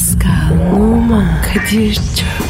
Pascal, Oman, Kadir çok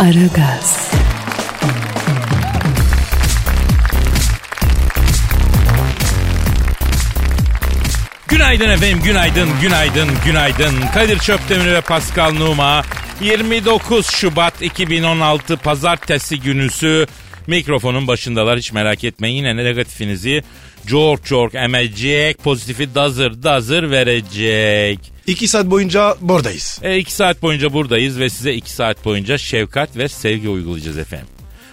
Aragaz, Günaydın efendim, günaydın, günaydın, günaydın. Kadir Çöptemir ve Pascal Numa. 29 Şubat 2016 Pazartesi günüsü mikrofonun başındalar hiç merak etmeyin. Yine negatifinizi çok çok emecek, pozitifi dazır dazır verecek. İki saat boyunca buradayız. E, iki saat boyunca buradayız ve size iki saat boyunca şefkat ve sevgi uygulayacağız efendim.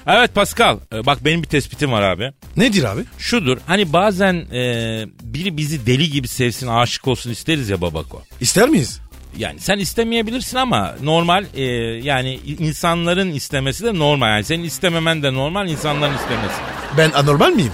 Evet Pascal, e, bak benim bir tespitim var abi. Nedir abi? Şudur, hani bazen e, biri bizi deli gibi sevsin, aşık olsun isteriz ya babako. İster miyiz? Yani sen istemeyebilirsin ama normal e, yani insanların istemesi de normal. Yani senin istememen de normal, insanların istemesi. Ben anormal miyim?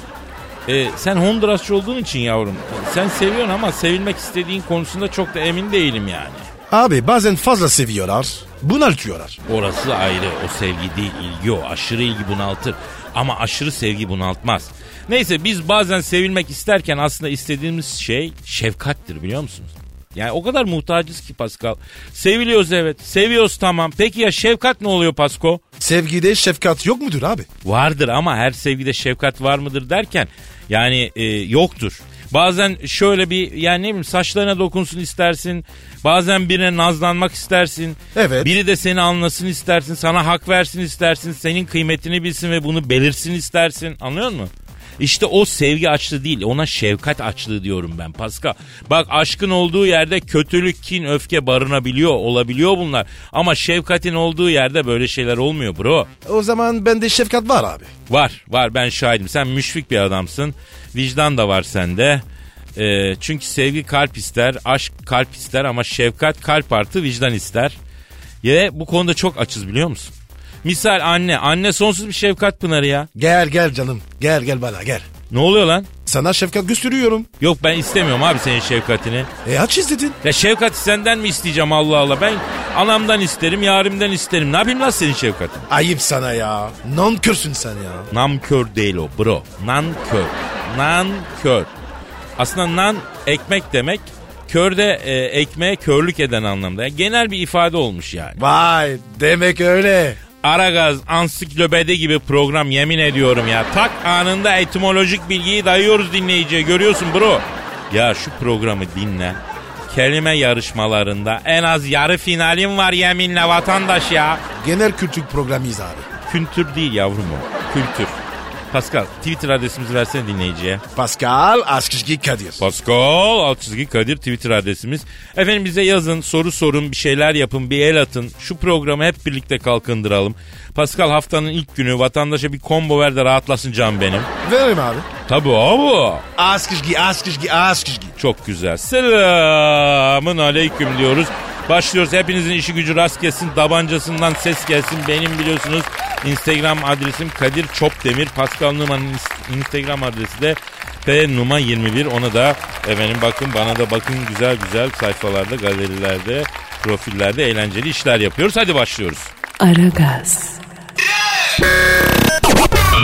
E, sen Hondurasçı olduğun için yavrum. Sen seviyorsun ama sevilmek istediğin konusunda çok da emin değilim yani. Abi bazen fazla seviyorlar. Bunaltıyorlar. Orası ayrı. O sevgi değil, ilgi o. Aşırı ilgi bunaltır. Ama aşırı sevgi bunaltmaz. Neyse biz bazen sevilmek isterken aslında istediğimiz şey şefkattir biliyor musunuz? Yani o kadar muhtacız ki Pascal. Seviliyoruz evet. Seviyoruz tamam. Peki ya şefkat ne oluyor Pasko? Sevgide şefkat yok mudur abi? Vardır ama her sevgide şefkat var mıdır derken yani e, yoktur. Bazen şöyle bir yani ne bileyim saçlarına dokunsun istersin. Bazen birine nazlanmak istersin. Evet. Biri de seni anlasın istersin. Sana hak versin istersin. Senin kıymetini bilsin ve bunu belirsin istersin. Anlıyor musun? İşte o sevgi açlığı değil ona şefkat açlığı diyorum ben Pascal. Bak aşkın olduğu yerde kötülük, kin, öfke barınabiliyor olabiliyor bunlar. Ama şefkatin olduğu yerde böyle şeyler olmuyor bro. O zaman bende şefkat var abi. Var var ben şahidim. Sen müşfik bir adamsın. Vicdan da var sende. Ee, çünkü sevgi kalp ister, aşk kalp ister ama şefkat kalp artı vicdan ister. Ve bu konuda çok açız biliyor musun? Misal anne. Anne sonsuz bir şefkat pınarı ya. Gel gel canım. Gel gel bana gel. Ne oluyor lan? Sana şefkat gösteriyorum. Yok ben istemiyorum abi senin şefkatini. E aç izledin. Ya şefkati senden mi isteyeceğim Allah Allah? Ben anamdan isterim, yarimden isterim. Ne yapayım lan senin şefkatin? Ayıp sana ya. Nankörsün sen ya. Nankör değil o bro. Nankör. Nankör. Aslında nan ekmek demek. Kör de e, ekmeğe körlük eden anlamda. Yani genel bir ifade olmuş yani. Vay demek öyle. Aragaz ansiklopedi gibi program yemin ediyorum ya. Tak anında etimolojik bilgiyi dayıyoruz dinleyiciye görüyorsun bro. Ya şu programı dinle. Kelime yarışmalarında en az yarı finalim var yeminle vatandaş ya. Genel kültür programıyız abi. Kültür değil yavrum o. Kültür. Pascal Twitter adresimizi versene dinleyiciye. Pascal Askışki Kadir. Pascal çizgi Kadir Twitter adresimiz. Efendim bize yazın, soru sorun, bir şeyler yapın, bir el atın. Şu programı hep birlikte kalkındıralım. Pascal haftanın ilk günü vatandaşa bir combo ver de rahatlasın can benim. Verim abi. Tabii abi. Askışki Askışki Askışki. Çok güzel. Selamın aleyküm diyoruz. Başlıyoruz. Hepinizin işi gücü rast gelsin. Tabancasından ses gelsin. Benim biliyorsunuz Instagram adresim Kadir Çopdemir. Pascal Numa'nın ins- Instagram adresi de P Numa 21. Ona da efendim bakın bana da bakın güzel güzel sayfalarda, galerilerde, profillerde eğlenceli işler yapıyoruz. Hadi başlıyoruz. Aragaz,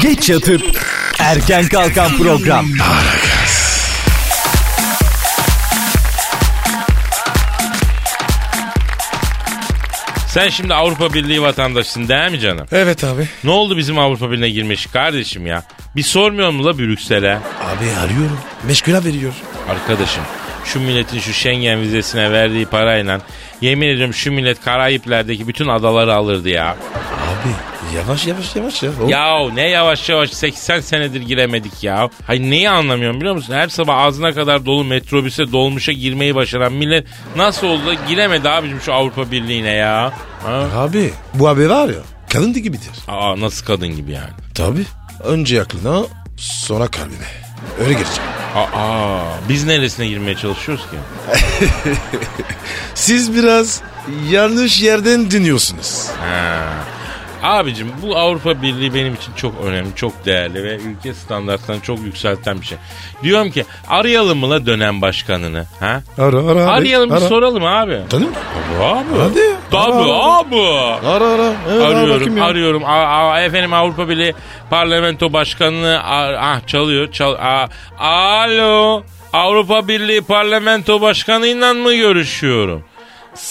Geç yatıp erken kalkan program. Sen şimdi Avrupa Birliği vatandaşısın değil mi canım? Evet abi. Ne oldu bizim Avrupa Birliği'ne girmiş kardeşim ya? Bir sormuyor mu la Brüksel'e? Abi arıyorum. Meşgule veriyor. Arkadaşım şu milletin şu Schengen vizesine verdiği parayla yemin ediyorum şu millet Karayipler'deki bütün adaları alırdı ya. Abi yavaş yavaş yavaş ya. O- Ya ne yavaş yavaş 80 senedir giremedik ya. Hayır neyi anlamıyorum biliyor musun? Her sabah ağzına kadar dolu metrobüse dolmuşa girmeyi başaran millet nasıl oldu da giremedi abicim şu Avrupa Birliği'ne ya. Ha? Abi bu abi var ya kadın gibidir. Aa nasıl kadın gibi yani. Tabi. Önce aklına sonra kalbine. Öyle girecek. Aa, biz neresine girmeye çalışıyoruz ki? Siz biraz yanlış yerden dinliyorsunuz. Ha. Abicim bu Avrupa Birliği benim için çok önemli, çok değerli ve ülke standartlarını çok yükselten bir şey. Diyorum ki arayalım mı la dönem başkanını? Ha? Ara ara. Arayalım bir ara. soralım abi. Tanım? Tabii abi. Hadi. Tabii Ara, ara. abi. Ara ara. Evet, ara Arıyorum, ya. arıyorum. A- a- efendim Avrupa Birliği Parlamento Başkanlığı a- ah çalıyor. Çal a- Alo. Avrupa Birliği Parlamento Başkanı'yla mı görüşüyorum?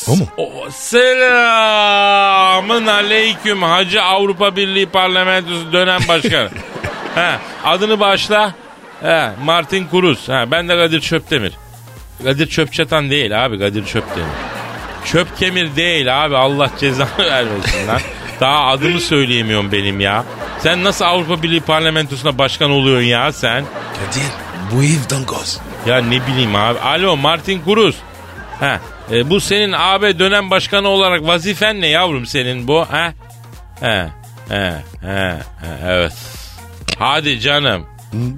O mu? O, selamın aleyküm Hacı Avrupa Birliği Parlamentosu dönem başkanı. ha, adını başla. Ha, Martin Kuruz. Ha, ben de Kadir Çöptemir. Kadir Çöpçatan değil abi Kadir Çöptemir. Çöp kemir değil abi Allah cezanı vermesin lan. Daha adımı söyleyemiyorum benim ya. Sen nasıl Avrupa Birliği Parlamentosu'na başkan oluyorsun ya sen? Kadir bu ev dangoz. Ya ne bileyim abi. Alo Martin Kuruz. Ha, e, bu senin AB dönem başkanı olarak vazifen ne yavrum senin bu? Ha? He, he, he, he, evet. Hadi canım.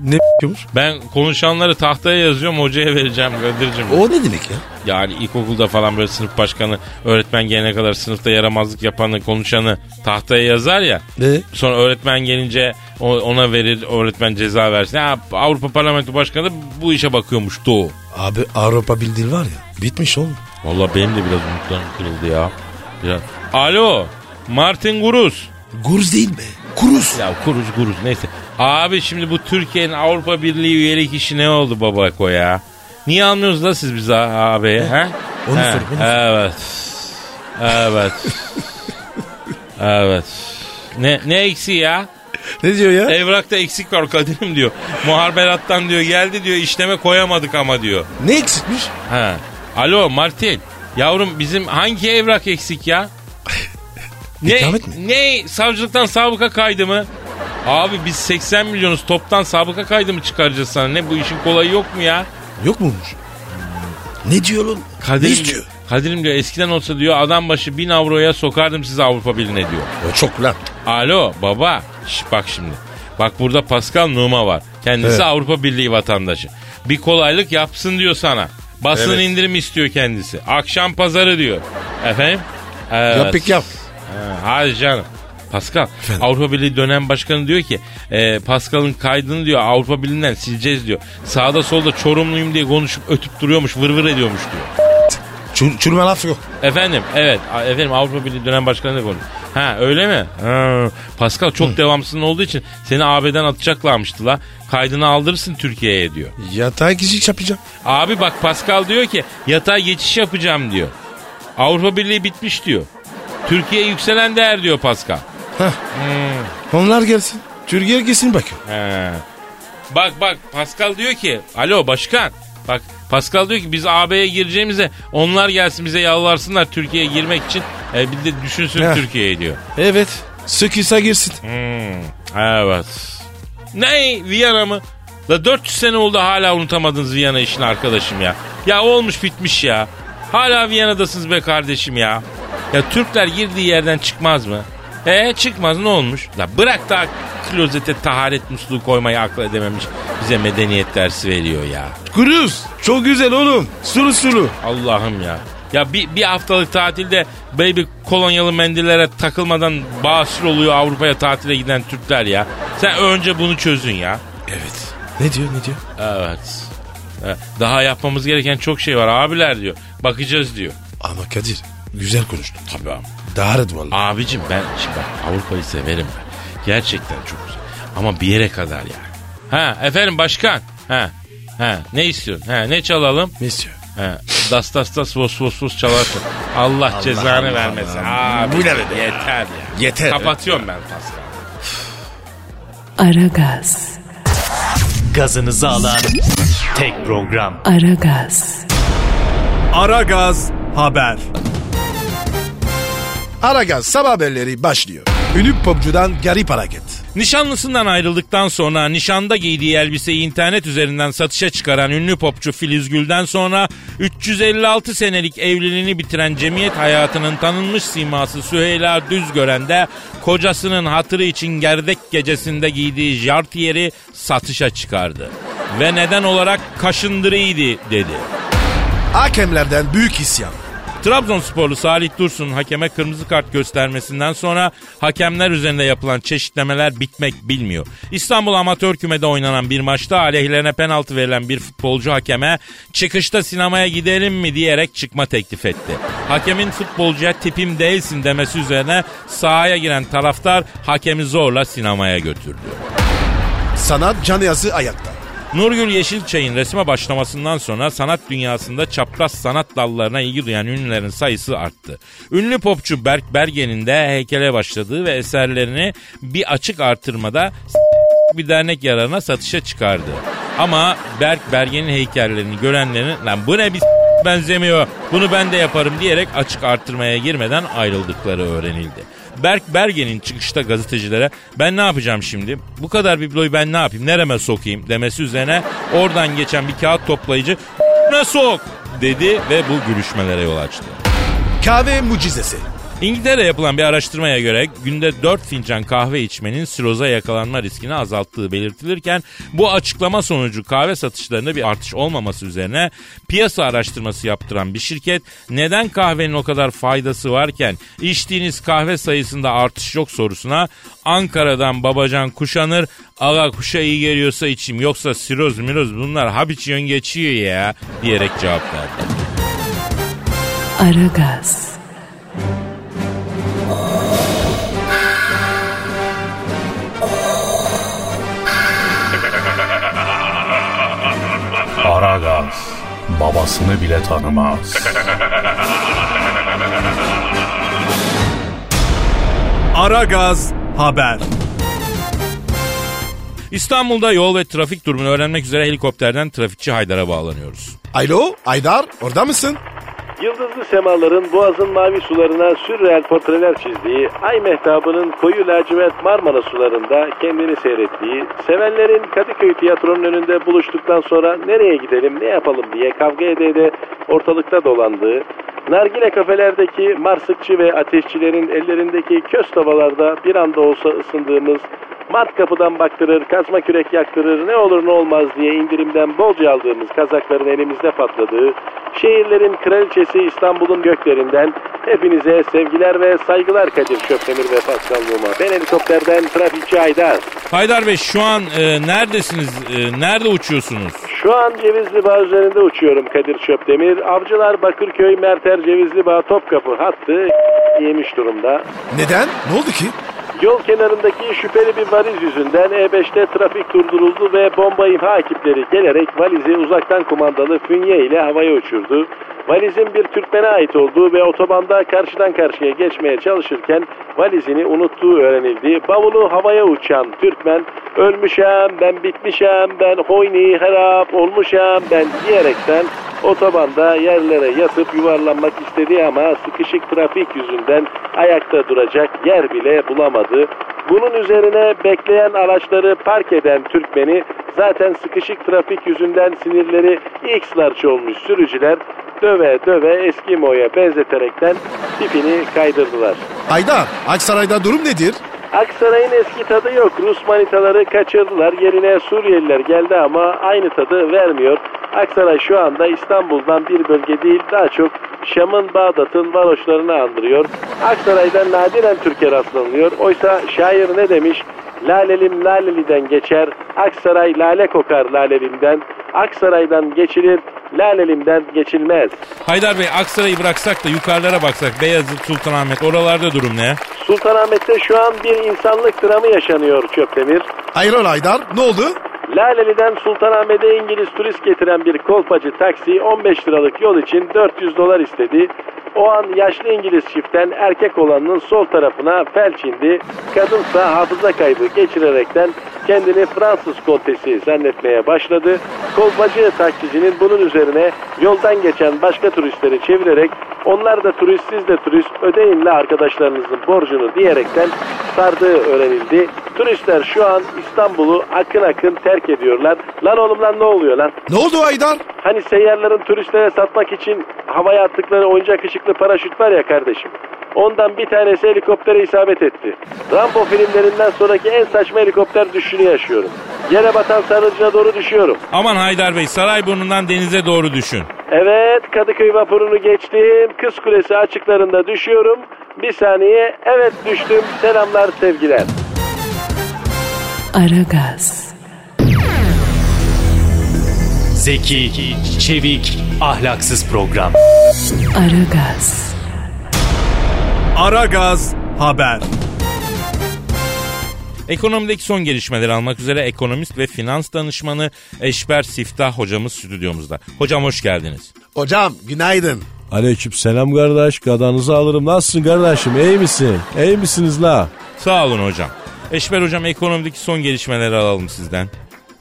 Ne yapıyormuş? Ben konuşanları tahtaya yazıyorum hocaya vereceğim Kadir'cim. O ne demek ya? Yani ilkokulda falan böyle sınıf başkanı öğretmen gelene kadar sınıfta yaramazlık yapanı konuşanı tahtaya yazar ya. Ne? Sonra öğretmen gelince ona verir öğretmen ceza versin. Ha, Avrupa Parlamento Başkanı bu işe bakıyormuştu o. Abi Avrupa Birliği var ya bitmiş oğlum. Valla benim de biraz umutlarım kırıldı ya. Biraz. Alo Martin Guruz. Guruz değil be. Kuruz. Ya kuruz kuruz neyse. Abi şimdi bu Türkiye'nin Avrupa Birliği üyelik işi ne oldu babako ya? Niye almıyorsunuz da siz bizi abi? He? Onu He, sor, onu sor. Evet. Evet. evet. Ne, ne eksiği ya? Ne diyor ya? Evrakta eksik var Kadir'im diyor. Muharberattan diyor geldi diyor işleme koyamadık ama diyor. Ne eksikmiş? Ha. Alo Martin. Yavrum bizim hangi evrak eksik ya? ne, mi? ne savcılıktan sabıka kaydı mı? Abi biz 80 milyonuz toptan sabıka kaydı mı çıkaracağız sana? Ne bu işin kolayı yok mu ya? Yok muymuş? Ne diyor oğlum? ne Kadir'im, istiyor? Kadir'im diyor eskiden olsa diyor adam başı 1000 avroya sokardım sizi Avrupa Birliği'ne diyor. O çok lan. Alo baba. Şş, bak şimdi. Bak burada Pascal Numa var. Kendisi Evet. Avrupa Birliği vatandaşı. Bir kolaylık yapsın diyor sana. Basın Evet. indirim istiyor kendisi. Akşam pazarı diyor. Efendim? Evet. Yap pek yap. Ha, hadi canım. Pascal Efendim? Avrupa Birliği dönem başkanı diyor ki e, Pascal'ın kaydını diyor Avrupa Birliği'nden sileceğiz diyor. Sağda solda Çorumluyum diye konuşup ötüp duruyormuş vır vır ediyormuş diyor. Çür, çürüme laf yok. Efendim evet efendim Avrupa Birliği dönem başkanı da konuş. Ha öyle mi? Ha, Pascal çok devamsızın olduğu için seni AB'den atacaklarmıştı la. Kaydını aldırırsın Türkiye'ye diyor. Yatağa geçiş yapacağım. Abi bak Pascal diyor ki yatağa geçiş yapacağım diyor. Avrupa Birliği bitmiş diyor. Türkiye yükselen değer diyor Pascal. Onlar gelsin. Türkiye gelsin bakın. He. Bak bak Pascal diyor ki alo başkan. Bak Pascal diyor ki biz AB'ye gireceğimize onlar gelsin bize yalvarsınlar Türkiye'ye girmek için. E, bir de düşünsün. Türkiye'yi diyor. Evet. Sıkıysa girsin. Hmm, evet. Ne Viyana mı? La 400 sene oldu hala unutamadınız Viyana işini arkadaşım ya. Ya olmuş bitmiş ya. Hala Viyana'dasınız be kardeşim ya. Ya Türkler girdiği yerden çıkmaz mı? E çıkmaz ne olmuş? La bırak da klozete taharet musluğu koymayı akıl edememiş. Bize medeniyet dersi veriyor ya. Kuruz. Çok güzel oğlum. Sulu sulu. Allah'ım ya. Ya bir, bir haftalık tatilde baby kolonyalı mendillere takılmadan basur oluyor Avrupa'ya tatile giden Türkler ya. Sen önce bunu çözün ya. Evet. Ne diyor ne diyor? Evet. Evet. Daha yapmamız gereken çok şey var abiler diyor. Bakacağız diyor. Ama Kadir güzel konuştun. Tabii abi. Daha rahat valla. Abicim ben şimdi bak Avrupa'yı severim ben. Gerçekten çok güzel. Ama bir yere kadar yani. Ha efendim başkan. Ha. Ha ne istiyorsun? Ha ne çalalım? Ne istiyor? Ha, das das das vos vos vos çalarsın. Allah, cezanı Allah, vermesin. Allah. Abi, Bu ne be? Yeter ya. Yeter. Kapatıyorum ben Pascal. Aragaz, Gazınızı alan tek program. Aragaz, Aragaz Haber. Aragaz sabah haberleri başlıyor. Ünlü popcudan garip hareket. Nişanlısından ayrıldıktan sonra nişanda giydiği elbiseyi internet üzerinden satışa çıkaran ünlü popçu Filiz Gül'den sonra 356 senelik evliliğini bitiren cemiyet hayatının tanınmış siması Süheyla Düzgören de kocasının hatırı için gerdek gecesinde giydiği jartiyeri satışa çıkardı. ve neden olarak kaşındırıydı dedi. Hakemlerden büyük isyan. Trabzonsporlu Salih Dursun hakeme kırmızı kart göstermesinden sonra hakemler üzerinde yapılan çeşitlemeler bitmek bilmiyor. İstanbul Amatör Küme'de oynanan bir maçta aleyhlerine penaltı verilen bir futbolcu hakeme çıkışta sinemaya gidelim mi diyerek çıkma teklif etti. Hakemin futbolcuya tipim değilsin demesi üzerine sahaya giren taraftar hakemi zorla sinemaya götürdü. Sanat canı yazı ayakta. Nurgül Yeşilçay'ın resme başlamasından sonra sanat dünyasında çapraz sanat dallarına ilgi duyan ünlülerin sayısı arttı. Ünlü popçu Berk Bergen'in de heykele başladığı ve eserlerini bir açık artırmada bir dernek yararına satışa çıkardı. Ama Berk Bergen'in heykellerini görenlerin lan bu ne bir benzemiyor bunu ben de yaparım diyerek açık artırmaya girmeden ayrıldıkları öğrenildi. Berk Bergen'in çıkışta gazetecilere ben ne yapacağım şimdi? Bu kadar bibloyu ben ne yapayım? Nereme sokayım? demesi üzerine oradan geçen bir kağıt toplayıcı ne sok dedi ve bu gülüşmelere yol açtı. Kahve mucizesi. İngiltere'de yapılan bir araştırmaya göre günde 4 fincan kahve içmenin siroza yakalanma riskini azalttığı belirtilirken bu açıklama sonucu kahve satışlarında bir artış olmaması üzerine piyasa araştırması yaptıran bir şirket neden kahvenin o kadar faydası varken içtiğiniz kahve sayısında artış yok sorusuna Ankara'dan babacan kuşanır aga kuşa iyi geliyorsa içeyim yoksa siroz miroz bunlar hap içiyorsun geçiyor ya diyerek cevap verdi. Aragaz, Aragaz babasını bile tanımaz. Aragaz haber. İstanbul'da yol ve trafik durumunu öğrenmek üzere helikopterden trafikçi Haydar'a bağlanıyoruz. Alo Aydar orada mısın? Yıldızlı semaların boğazın mavi sularına sürreel portreler çizdiği, ay mehtabının koyu lacivert Marmara sularında kendini seyrettiği, sevenlerin Kadıköy tiyatronun önünde buluştuktan sonra nereye gidelim ne yapalım diye kavga ede ede ortalıkta dolandığı, nargile kafelerdeki marsıkçı ve ateşçilerin ellerindeki köz tavalarda bir anda olsa ısındığımız, Mart kapıdan baktırır, kazma kürek yaktırır, ne olur ne olmaz diye indirimden bolca aldığımız kazakların elimizde patladığı, şehirlerin kraliçesi İstanbul'un göklerinden hepinize sevgiler ve saygılar Kadir Şöpdemir ve Pascal Numa. Ben helikopterden trafikçi Aydar. Haydar Bey şu an e, neredesiniz? E, nerede uçuyorsunuz? Şu an Cevizli Bağ üzerinde uçuyorum Kadir Şöpdemir. Avcılar Bakırköy Merter Cevizli Bağ Topkapı hattı yemiş durumda. Neden? Ne oldu ki? Yol kenarındaki şüpheli bir valiz yüzünden E5'te trafik durduruldu ve bomba imha ekipleri gelerek valizi uzaktan kumandalı fünye ile havaya uçurdu. Valizin bir Türkmen'e ait olduğu ve otobanda karşıdan karşıya geçmeye çalışırken valizini unuttuğu öğrenildi. Bavulu havaya uçan Türkmen ölmüşem ben bitmişem ben hoyni harap olmuşam ben diyerekten otobanda yerlere yatıp yuvarlanmak istedi ama sıkışık trafik yüzünden ayakta duracak yer bile bulamadı. Bunun üzerine bekleyen araçları park eden Türkmen'i zaten sıkışık trafik yüzünden sinirleri X-larç olmuş sürücüler döve döve Eskimo'ya benzeterekten tipini kaydırdılar. Aydar Aksaray'da durum nedir? Aksaray'ın eski tadı yok. Rus manitaları kaçırdılar. Yerine Suriyeliler geldi ama aynı tadı vermiyor. Aksaray şu anda İstanbul'dan bir bölge değil daha çok Şam'ın Bağdat'ın varoşlarını andırıyor. Aksaray'dan nadiren Türkiye rastlanılıyor. Oysa şair ne demiş? Lalelim Laleli'den geçer, Aksaray lale kokar Lalelim'den, Aksaray'dan geçilir, Lalelim'den geçilmez. Haydar Bey Aksaray'ı bıraksak da yukarılara baksak Beyazıt, Sultanahmet oralarda durum ne? Sultanahmet'te şu an bir insanlık dramı yaşanıyor Çöptemir. Hayrola Aydar ne oldu? Laleli'den Sultanahmet'e İngiliz turist getiren bir kolpacı taksi 15 liralık yol için 400 dolar istedi. O an yaşlı İngiliz çiftten erkek olanın sol tarafına felç indi. Kadınsa hafıza kaybı geçirerekten kendini Fransız kontesi zannetmeye başladı. Kolpacı taksicinin bunun üzerine yoldan geçen başka turistleri çevirerek onlar da turist siz de turist ödeyin la arkadaşlarınızın borcunu diyerekten sardığı öğrenildi. Turistler şu an İstanbul'u akın akın terk ediyorlar. Lan oğlum lan ne oluyor lan? Ne oldu Aydar? Hani seyyarların turistlere satmak için havaya attıkları oyuncak ışıklı paraşüt var ya kardeşim. Ondan bir tanesi helikoptere isabet etti. Rambo filmlerinden sonraki en saçma helikopter düşüşünü yaşıyorum. Yere batan sarıcına doğru düşüyorum. Aman Haydar Bey Sarayburnu'ndan denize doğru düşün. Evet Kadıköy vapurunu geçtim. Kız Kulesi açıklarında düşüyorum. Bir saniye evet düştüm. Selamlar sevgiler. Aragaz, Zeki, çevik, ahlaksız program. Aragaz, Aragaz haber. Ekonomideki son gelişmeleri almak üzere ekonomist ve finans danışmanı Eşber Siftah hocamız stüdyomuzda. Hocam hoş geldiniz. Hocam günaydın. Aleyküm selam kardeş. Gadanızı alırım. Nasılsın kardeşim? İyi misin? İyi misiniz la? Sağ olun hocam. Eşber hocam ekonomideki son gelişmeleri alalım sizden.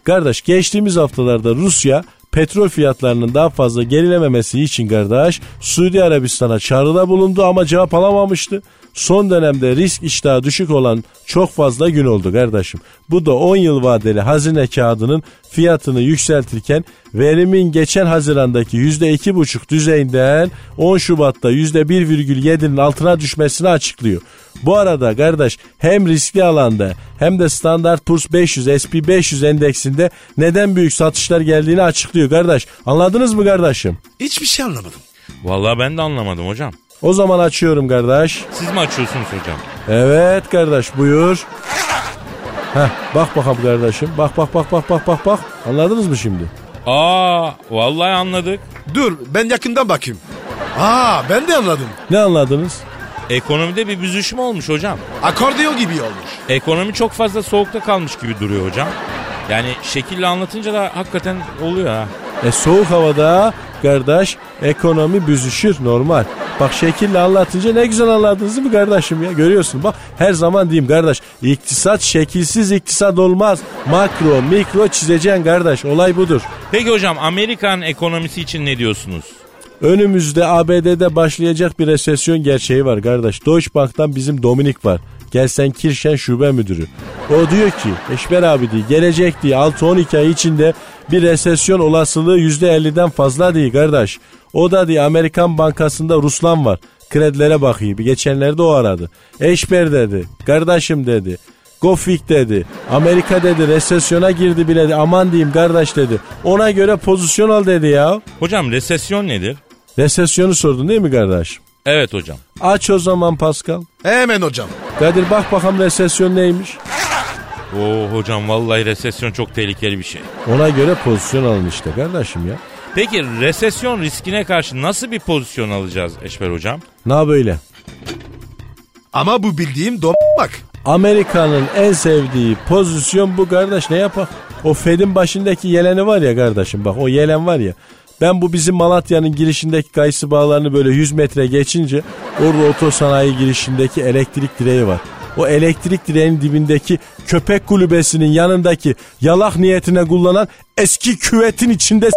Kardeş geçtiğimiz haftalarda Rusya petrol fiyatlarının daha fazla gerilememesi için kardeş Suudi Arabistan'a çağrıda bulundu ama cevap alamamıştı. Son dönemde risk iştahı düşük olan çok fazla gün oldu kardeşim. Bu da 10 yıl vadeli hazine kağıdının fiyatını yükseltirken verimin geçen Haziran'daki %2,5 düzeyinden 10 Şubat'ta %1,7'nin altına düşmesini açıklıyor. Bu arada kardeş hem riskli alanda hem de Standard Poor's 500 SP 500 endeksinde neden büyük satışlar geldiğini açıklıyor kardeş. Anladınız mı kardeşim? Hiçbir şey anlamadım. Vallahi ben de anlamadım hocam. O zaman açıyorum kardeş. Siz mi açıyorsunuz hocam? Evet kardeş buyur. Heh, bak bakalım kardeşim. Bak bak bak bak bak bak bak. Anladınız mı şimdi? Aa vallahi anladık. Dur ben yakından bakayım. Aa ben de anladım. Ne anladınız? Ekonomide bir büzüşme olmuş hocam. Akordeon gibi olmuş. Ekonomi çok fazla soğukta kalmış gibi duruyor hocam. Yani şekille anlatınca da hakikaten oluyor ha. E soğuk havada kardeş ekonomi büzüşür normal. Bak şekille anlatınca ne güzel anladınız değil mi kardeşim ya görüyorsun bak her zaman diyeyim kardeş iktisat şekilsiz iktisat olmaz. Makro mikro çizeceksin kardeş olay budur. Peki hocam Amerikan ekonomisi için ne diyorsunuz? Önümüzde ABD'de başlayacak bir resesyon gerçeği var kardeş. Deutsche Bank'tan bizim Dominik var. Gelsen Kirşen şube müdürü. O diyor ki Eşber abi diyor gelecek diye 6-12 ay içinde bir resesyon olasılığı %50'den fazla değil kardeş. O da diye Amerikan Bankası'nda Ruslan var. Kredilere bakıyor. Bir geçenlerde o aradı. Eşber dedi. Kardeşim dedi. Gofik dedi. Amerika dedi resesyona girdi bile dedi. Aman diyeyim kardeş dedi. Ona göre pozisyon al dedi ya. Hocam resesyon nedir? Resesyonu sordun değil mi kardeş? Evet hocam. Aç o zaman Pascal. Hemen hocam. Kadir bak bakalım resesyon neymiş. Oo hocam vallahi resesyon çok tehlikeli bir şey. Ona göre pozisyon alın işte kardeşim ya. Peki resesyon riskine karşı nasıl bir pozisyon alacağız Eşber hocam? Na böyle. Ama bu bildiğim dom bak. Amerika'nın en sevdiği pozisyon bu kardeş ne yapar? O Fed'in başındaki yeleni var ya kardeşim bak o yelen var ya. Ben bu bizim Malatya'nın girişindeki kayısı bağlarını böyle 100 metre geçince orada otosanayi girişindeki elektrik direği var. O elektrik direğinin dibindeki köpek kulübesinin yanındaki yalak niyetine kullanan eski küvetin içinde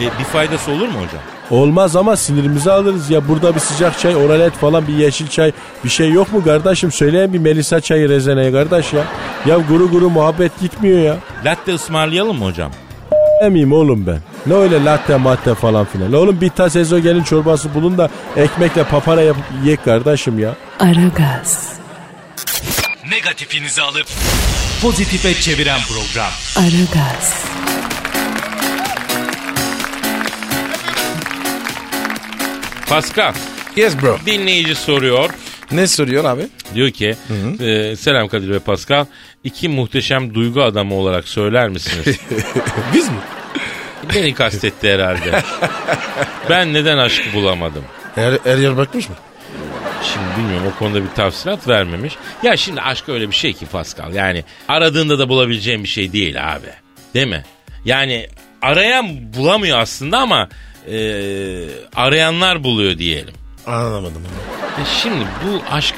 E, bir faydası olur mu hocam? Olmaz ama sinirimizi alırız ya. Burada bir sıcak çay, oralet falan bir yeşil çay bir şey yok mu kardeşim? Söyleyin bir Melisa çayı rezeneye kardeş ya. Ya guru guru muhabbet gitmiyor ya. Latte ısmarlayalım mı hocam? Emeyim oğlum ben. Ne öyle latte matte falan filan. Oğlum bir tas ezogelin çorbası bulun da ekmekle papara yapıp yiyek kardeşim ya. Aragaz, Negatifinizi alıp pozitife çeviren program. Aragaz, Pascal Yes bro. dinleyici soruyor. Ne soruyor abi? Diyor ki e, selam Kadir ve Pascal. İki muhteşem duygu adamı olarak söyler misiniz? Biz mi? Beni kastetti herhalde. ben neden aşkı bulamadım? Er, er yer bakmış mı? Şimdi bilmiyorum o konuda bir tafsilat vermemiş. Ya şimdi aşk öyle bir şey ki Pascal. Yani aradığında da bulabileceğin bir şey değil abi. Değil mi? Yani arayan bulamıyor aslında ama e, arayanlar buluyor diyelim. Anlamadım. E şimdi bu aşk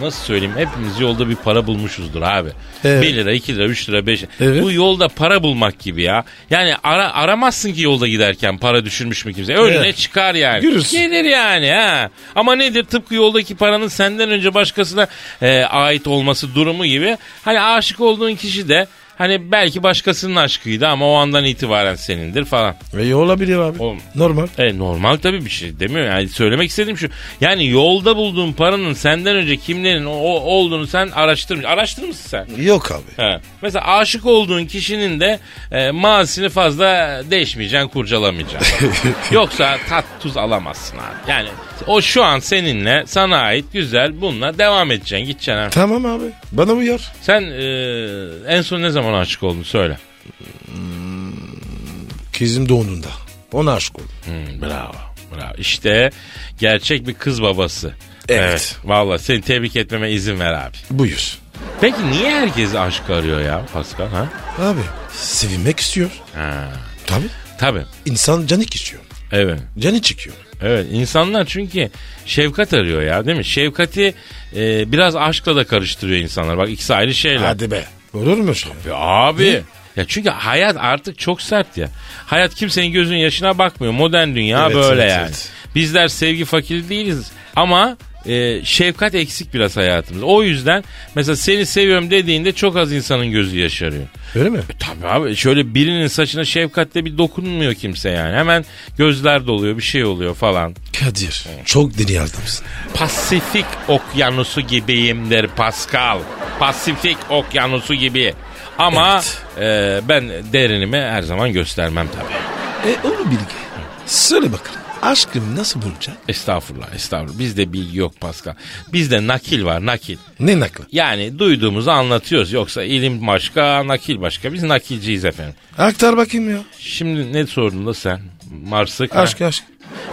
nasıl söyleyeyim hepimiz yolda bir para bulmuşuzdur abi. Evet. 1 lira 2 lira 3 lira 5 lira. Evet. Bu yolda para bulmak gibi ya. Yani ara, aramazsın ki yolda giderken para düşürmüş mü kimse. Önüne Evet. çıkar yani. Görürsün. Gelir yani ha. Ama nedir tıpkı yoldaki paranın senden önce başkasına e, ait olması durumu gibi. Hani aşık olduğun kişi de Hani belki başkasının aşkıydı ama o andan itibaren senindir falan. E, olabilir abi. Oğlum. Normal. E normal tabii bir şey demiyor. Yani söylemek istediğim şu. Yani yolda bulduğun paranın senden önce kimlerin o, o olduğunu sen araştırmış. Araştırmışsın sen. Yok abi. He. Mesela aşık olduğun kişinin de e, mazisini fazla değişmeyeceksin, kurcalamayacaksın. Yoksa tat tuz alamazsın abi. Yani o şu an seninle sana ait güzel bununla devam edeceksin, gideceksin. abi. Tamam abi. Bana uyar. Sen e, en son ne zaman aşık oldun söyle. Kızım doğduğunda. Ona aşık oldum. Hmm, bravo, bravo. İşte gerçek bir kız babası. Evet. Vallahi seni tebrik etmeme izin ver abi. Buyur. Peki niye herkes aşk arıyor ya Pascal ha? Abi sevinmek istiyor. Ha. Tabii. Tabii. İnsan canı istiyor. Evet. Canı çıkıyor. Evet insanlar çünkü şefkat arıyor ya değil mi? Şefkati e, biraz aşkla da karıştırıyor insanlar. Bak ikisi ayrı şeyler. Hadi be. Olur mu şey? Ya abi. Ya çünkü hayat artık çok sert ya. Hayat kimsenin gözünün yaşına bakmıyor. Modern dünya Evet, böyle evet, yani. evet. Bizler sevgi fakiri değiliz ama e, şefkat eksik biraz hayatımızda. O yüzden mesela seni seviyorum dediğinde çok az insanın gözü yaşarıyor. Öyle mi? Tabii abi şöyle birinin saçına şefkatle bir dokunmuyor kimse yani. Hemen gözler doluyor bir şey oluyor falan. Kadir. Çok deli adamsın. Pasifik okyanusu gibiyimdir Pascal. Pasifik okyanusu gibi. Ama e, ben derinimi her zaman göstermem tabii. E onu bilgi. Söyle bakalım. Aşkım nasıl bulacak? Estağfurullah estağfurullah. Bizde bilgi yok Pascal. Bizde nakil var nakil. Ne naklı? Yani duyduğumuzu anlatıyoruz. Yoksa ilim başka nakil başka. Biz nakilciyiz efendim. Aktar bakayım ya. Şimdi ne sordun da sen? Marsık. Aşk aşk.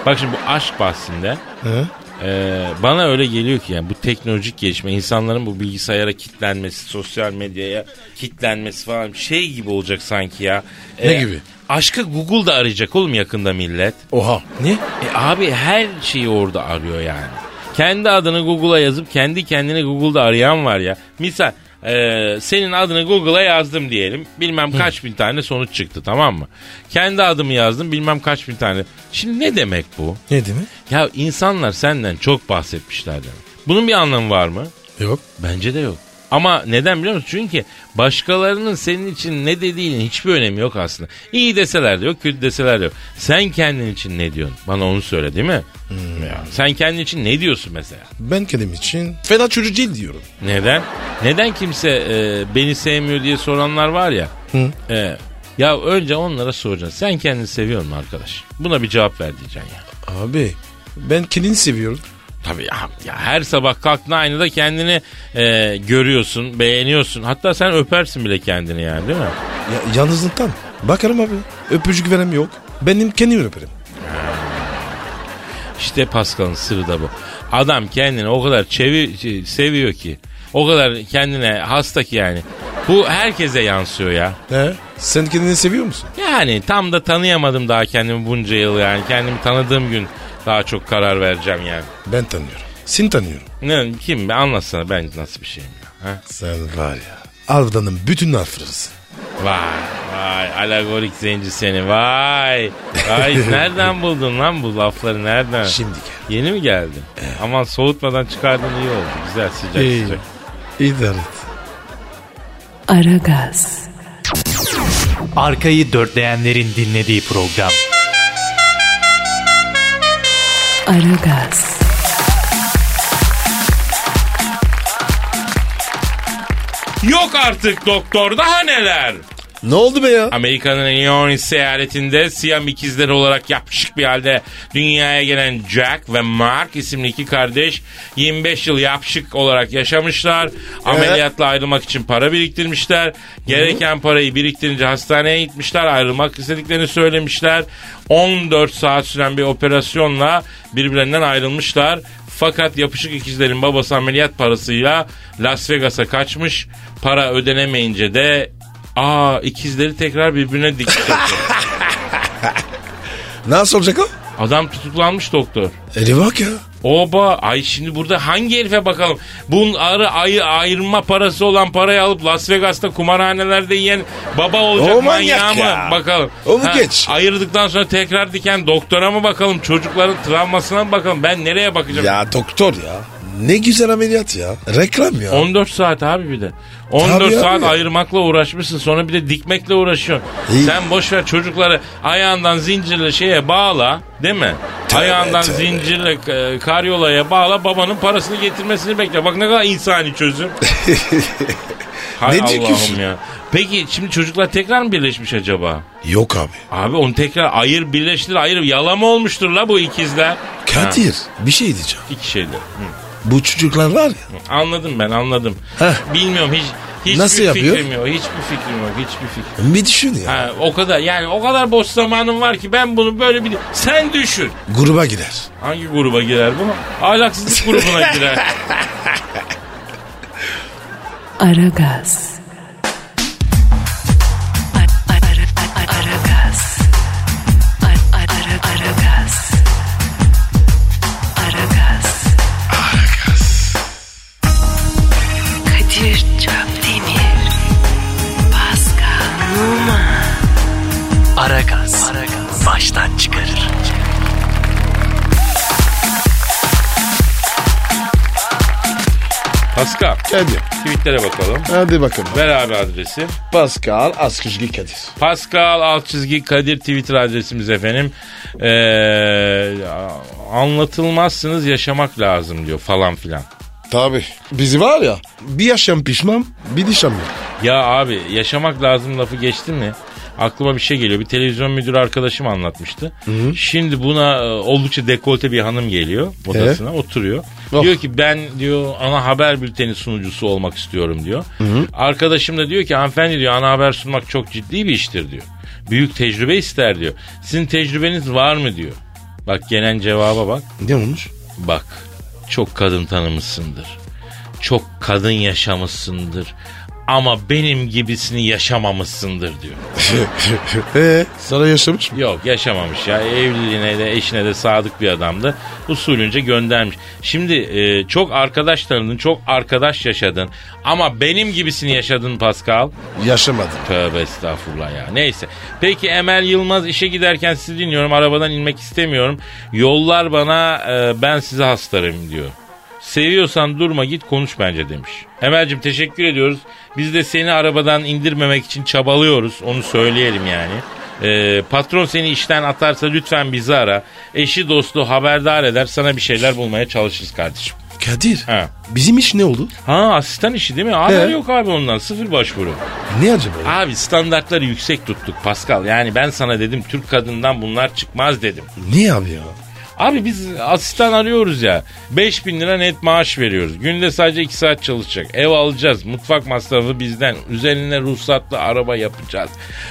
Bak şimdi bu aşk bahsinde Hı? Ee, bana öyle geliyor ki yani bu teknolojik gelişme insanların bu bilgisayara kitlenmesi, sosyal medyaya kitlenmesi falan şey gibi olacak sanki ya. Ne Ee, gibi? Aşkı Google'da arayacak oğlum yakında millet. Oha. Ne? E abi her şeyi orada arıyor yani. Kendi adını Google'a yazıp kendi kendine Google'da arayan var ya. Misal e, senin adını Google'a yazdım diyelim. Bilmem kaç bin tane sonuç çıktı tamam mı? Kendi adımı yazdım bilmem kaç bin tane. Şimdi ne demek bu? Ne demek? Ya insanlar senden çok bahsetmişler demek. Bunun bir anlamı var mı? Yok. Bence de yok. Ama neden biliyor musun? Çünkü başkalarının senin için ne dediğinin hiçbir önemi yok aslında. İyi deseler de yok, kötü deseler de yok. Sen kendin için ne diyorsun? Bana onu söyle değil mi? Ya, sen kendin için ne diyorsun mesela? Ben kendim için fena çocuk değil diyorum. Neden? Neden kimse e, beni sevmiyor diye soranlar var ya. E, ya önce onlara soracaksın. Sen kendini seviyor musun arkadaş? Buna bir cevap ver diyeceksin ya. Abi ben kendini seviyorum. Tabii ya, ya her sabah kalktığında aynada kendini e, görüyorsun, beğeniyorsun. Hatta sen öpersin bile kendini yani değil mi? Ya, yalnızlıktan. Bakarım abi. Öpücük veren yok. Benim kendimi öperim. İşte Pascal'ın sırrı da bu. Adam kendini o kadar çevi, şey, seviyor ki. O kadar kendine hasta ki yani. Bu herkese yansıyor ya. He? Sen kendini seviyor musun? Yani tam da tanıyamadım daha kendimi bunca yıl yani. Kendimi tanıdığım gün daha çok karar vereceğim yani. Ben tanıyorum. Seni tanıyorum. Ne, kim be anlatsana ben nasıl bir şeyim ya. Ha? Sen var ya. Aldanın bütün harflerisin. Vay vay alagorik zenci seni vay. Vay nereden buldun lan bu lafları nereden? Şimdi gel. Yeni mi geldin? Aman soğutmadan çıkardın iyi oldu. Güzel sıcak İyi. sıcak. İdare et. Aragaz, Arkayı dörtleyenlerin dinlediği program. Aragaz, Yok artık doktor daha neler? Ne oldu be ya? Amerika'nın Illinois seyahatinde Siyam ikizleri olarak yapışık bir halde dünyaya gelen Jack ve Mark isimli iki kardeş 25 yıl yapışık olarak yaşamışlar. Ameliyatla ayrılmak için para biriktirmişler. Gereken parayı biriktirince hastaneye gitmişler. Ayrılmak istediklerini söylemişler. 14 saat süren bir operasyonla birbirlerinden ayrılmışlar. Fakat yapışık ikizlerin babası ameliyat parasıyla Las Vegas'a kaçmış. Para ödenemeyince de aa ikizleri tekrar birbirine dikti. Nasıl olacak o? Adam tutuklanmış doktor. Eli bak ya. Oba ay şimdi burada hangi herife bakalım? Bunun arı ayı ayırma parası olan parayı alıp Las Vegas'ta kumarhanelerde yiyen baba olacak O manyak ya. mı bakalım? Onu geç. Ayırdıktan sonra tekrar diken doktora mı bakalım? Çocukların travmasına mı bakalım? Ben nereye bakacağım? Ya doktor ya. Ne güzel ameliyat ya. Reklam ya. 14 saat abi bir de. 14 Tabii saat abi. ayırmakla uğraşmışsın sonra bir de dikmekle uğraşıyorsun. İyi. Sen boş ver çocukları ayağından zincirle şeye bağla değil mi? Tövbe, ayağından tövbe. zincirle e, karyolaya bağla babanın parasını getirmesini bekle. Bak ne kadar insani çözüm. Hay Ne? Allah'ım ya. Peki şimdi çocuklar tekrar mı birleşmiş acaba? Yok abi. Abi onu tekrar ayır birleştir ayır yalama olmuştur la bu ikizler. Ha, Kadir bir şey diyeceğim. iki şeyler. Hı. Bu çocuklar var ya. Anladım ben anladım. Heh. Bilmiyorum hiç hiçbir Nasıl yapıyor? fikrim yok. Hiçbir fikrim yok. Hiçbir fikrim. Bir düşün ya. Ha, o kadar yani o kadar boş zamanım var ki ben bunu böyle bir sen düşün. Gruba girer. Hangi gruba girer bu? Ahlaksızlık grubuna girer. Aragaz. Aragaz. Baştan çıkarır. Pascal Kadir. tweetlere bakalım. Hadi bakalım. Ver abi adresi. Pascal Askışgi Kadir. Pascal alt çizgi Kadir Twitter adresimiz efendim. Ee, anlatılmazsınız yaşamak lazım diyor falan filan. Tabi. Bizi var ya bir yaşam pişman bir dişam yok. Ya abi yaşamak lazım lafı geçti mi? Aklıma bir şey geliyor. Bir televizyon müdürü arkadaşım anlatmıştı. Şimdi buna e, oldukça dekolte bir hanım geliyor odasına oturuyor. Oh. Diyor ki ben diyor ana haber bülteni sunucusu olmak istiyorum diyor. Arkadaşım da diyor ki hanımefendi diyor ana haber sunmak çok ciddi bir iştir diyor. Büyük tecrübe ister diyor. Sizin tecrübeniz var mı diyor. Bak gelen cevaba bak. Ne olmuş? Bak çok kadın tanımışsındır. Çok kadın yaşamışsındır. Ama benim gibisini yaşamamışsındır diyor. Eee sana yaşamış mı? Yok yaşamamış ya. Evliliğine de eşine de sadık bir adamdı. Usulünce göndermiş. Şimdi e, çok arkadaş tanıdın, çok arkadaş yaşadın. Ama benim gibisini yaşadın Pascal. Yaşamadım. Tövbe estağfurullah ya. Neyse. Peki Emel Yılmaz işe giderken sizi dinliyorum. Arabadan inmek istemiyorum. Yollar bana e, ben size hastarım diyor. Seviyorsan durma git konuş bence demiş. Emel'cim teşekkür ediyoruz. Biz de seni arabadan indirmemek için çabalıyoruz. Onu söyleyelim yani. E, patron seni işten atarsa lütfen bizi ara. Eşi dostu haberdar eder. Sana bir şeyler bulmaya çalışırız kardeşim. Kadir. Ha. Bizim iş ne oldu? Ha asistan işi değil mi? Haber He. yok abi ondan. Sıfır başvuru. Ne acaba? ya? Abi standartları yüksek tuttuk Pascal. Yani ben sana dedim Türk kadından bunlar çıkmaz dedim. Niye abi ya? Abi biz asistan arıyoruz ya. 5000 lira net maaş veriyoruz. Günde sadece 2 saat çalışacak. Ev alacağız. Mutfak masrafı bizden. Üzerine ruhsatlı araba yapacağız.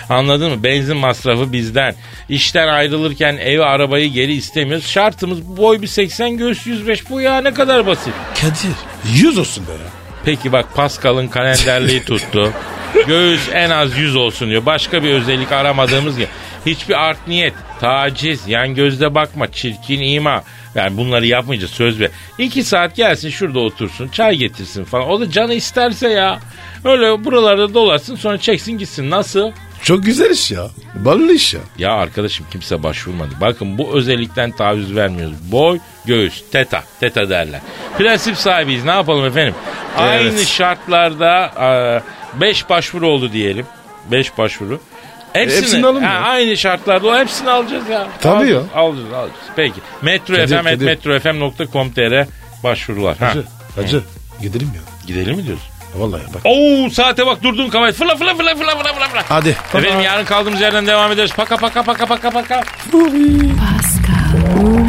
Anladın mı? Benzin masrafı bizden. İşten ayrılırken evi arabayı geri istemiyoruz. Şartımız boy bir 80 göğüs 105. Bu ya ne kadar basit. Kadir. Yüz olsun be ya. Peki bak Pascal'ın kalenderliği tuttu. Göğüs en az 100 olsun diyor. Başka bir özellik aramadığımız gibi. Hiçbir art niyet, taciz, yan gözle bakma, çirkin ima. Yani bunları yapmayacağız söz ver. İki saat gelsin şurada otursun, çay getirsin falan. O da canı isterse ya. Öyle buralarda dolarsın sonra çeksin gitsin. Nasıl? Çok güzel iş ya. Ballı iş ya. Ya arkadaşım kimse başvurmadı. Bakın bu özellikten taviz vermiyoruz. Boy, göğüs, teta. Teta derler. Prensip sahibiyiz. Ne yapalım efendim? Aynı şartlarda 5 başvuru oldu diyelim. 5 başvuru. Hepsini, Hepsini alın mı? Ha, aynı şartlarda hepsini alacağız ya. Tabii alacağız, ya. Alacağız, alacağız. Peki. Metro Kadir, FM, Kadir. metrofm.com.tr başvurular. Ha. Hacı. Hacı. Gidelim ya. Gidelim mi diyorsun? Vallahi bak. Oo saate bak durdun kavay. Fırla fırla fırla fırla fırla fırla. Hadi. Efendim yarın kaldığımız yerden devam ederiz. Paka paka paka paka paka. Pascal,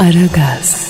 Aragaz.